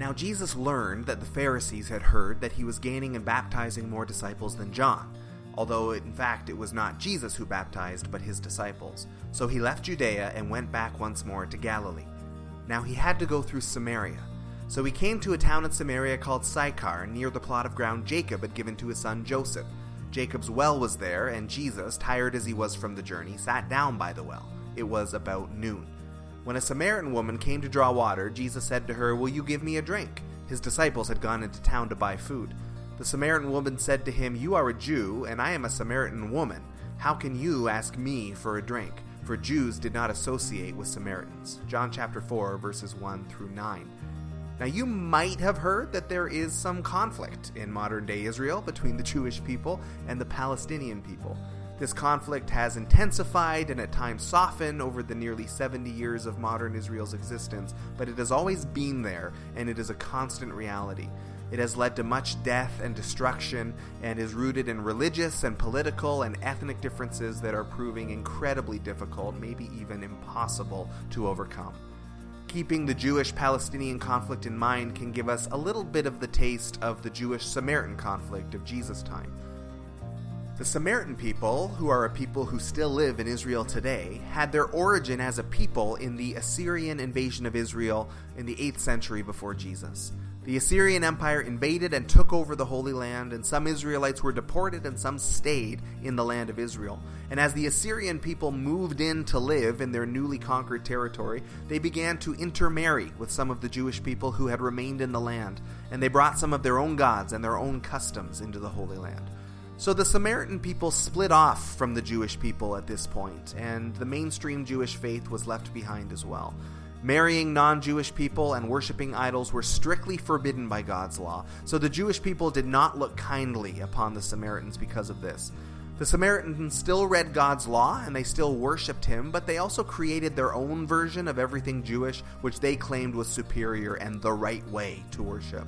Now, Jesus learned that the Pharisees had heard that he was gaining and baptizing more disciples than John, although in fact it was not Jesus who baptized, but his disciples. So he left Judea and went back once more to Galilee. Now he had to go through Samaria. So he came to a town in Samaria called Sychar, near the plot of ground Jacob had given to his son Joseph. Jacob's well was there, and Jesus, tired as he was from the journey, sat down by the well. It was about noon. When a Samaritan woman came to draw water, Jesus said to her, Will you give me a drink? His disciples had gone into town to buy food. The Samaritan woman said to him, You are a Jew, and I am a Samaritan woman. How can you ask me for a drink? For Jews did not associate with Samaritans. John chapter 4, verses 1 through 9. Now, you might have heard that there is some conflict in modern day Israel between the Jewish people and the Palestinian people. This conflict has intensified and at times softened over the nearly 70 years of modern Israel's existence, but it has always been there, and it is a constant reality. It has led to much death and destruction, and is rooted in religious and political and ethnic differences that are proving incredibly difficult, maybe even impossible, to overcome. Keeping the Jewish Palestinian conflict in mind can give us a little bit of the taste of the Jewish Samaritan conflict of Jesus' time. The Samaritan people, who are a people who still live in Israel today, had their origin as a people in the Assyrian invasion of Israel in the 8th century before Jesus. The Assyrian Empire invaded and took over the Holy Land, and some Israelites were deported and some stayed in the land of Israel. And as the Assyrian people moved in to live in their newly conquered territory, they began to intermarry with some of the Jewish people who had remained in the land, and they brought some of their own gods and their own customs into the Holy Land. So the Samaritan people split off from the Jewish people at this point, and the mainstream Jewish faith was left behind as well. Marrying non Jewish people and worshiping idols were strictly forbidden by God's law, so the Jewish people did not look kindly upon the Samaritans because of this. The Samaritans still read God's law and they still worshipped him, but they also created their own version of everything Jewish, which they claimed was superior and the right way to worship.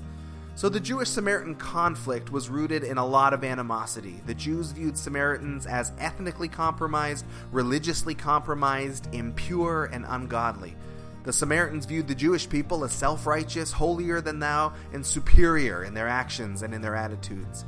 So the Jewish Samaritan conflict was rooted in a lot of animosity. The Jews viewed Samaritans as ethnically compromised, religiously compromised, impure, and ungodly. The Samaritans viewed the Jewish people as self righteous, holier than thou, and superior in their actions and in their attitudes.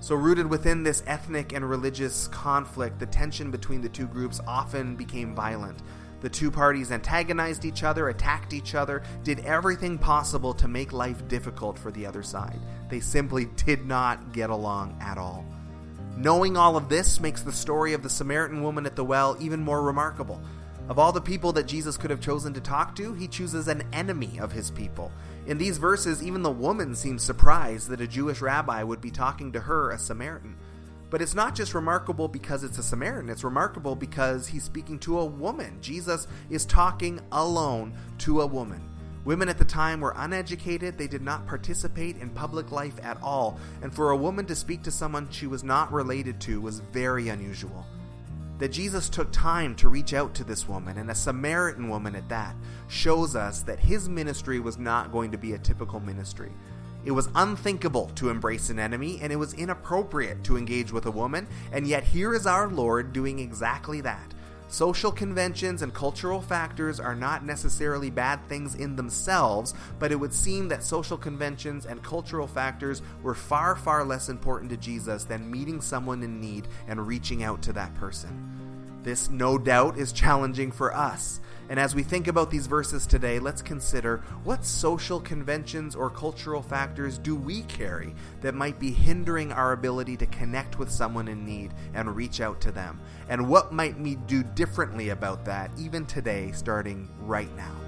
So, rooted within this ethnic and religious conflict, the tension between the two groups often became violent. The two parties antagonized each other, attacked each other, did everything possible to make life difficult for the other side. They simply did not get along at all. Knowing all of this makes the story of the Samaritan woman at the well even more remarkable. Of all the people that Jesus could have chosen to talk to, he chooses an enemy of his people. In these verses, even the woman seems surprised that a Jewish rabbi would be talking to her, a Samaritan. But it's not just remarkable because it's a Samaritan, it's remarkable because he's speaking to a woman. Jesus is talking alone to a woman. Women at the time were uneducated, they did not participate in public life at all, and for a woman to speak to someone she was not related to was very unusual. That Jesus took time to reach out to this woman, and a Samaritan woman at that, shows us that his ministry was not going to be a typical ministry. It was unthinkable to embrace an enemy, and it was inappropriate to engage with a woman, and yet here is our Lord doing exactly that. Social conventions and cultural factors are not necessarily bad things in themselves, but it would seem that social conventions and cultural factors were far, far less important to Jesus than meeting someone in need and reaching out to that person. This, no doubt, is challenging for us. And as we think about these verses today, let's consider what social conventions or cultural factors do we carry that might be hindering our ability to connect with someone in need and reach out to them? And what might we do differently about that even today, starting right now?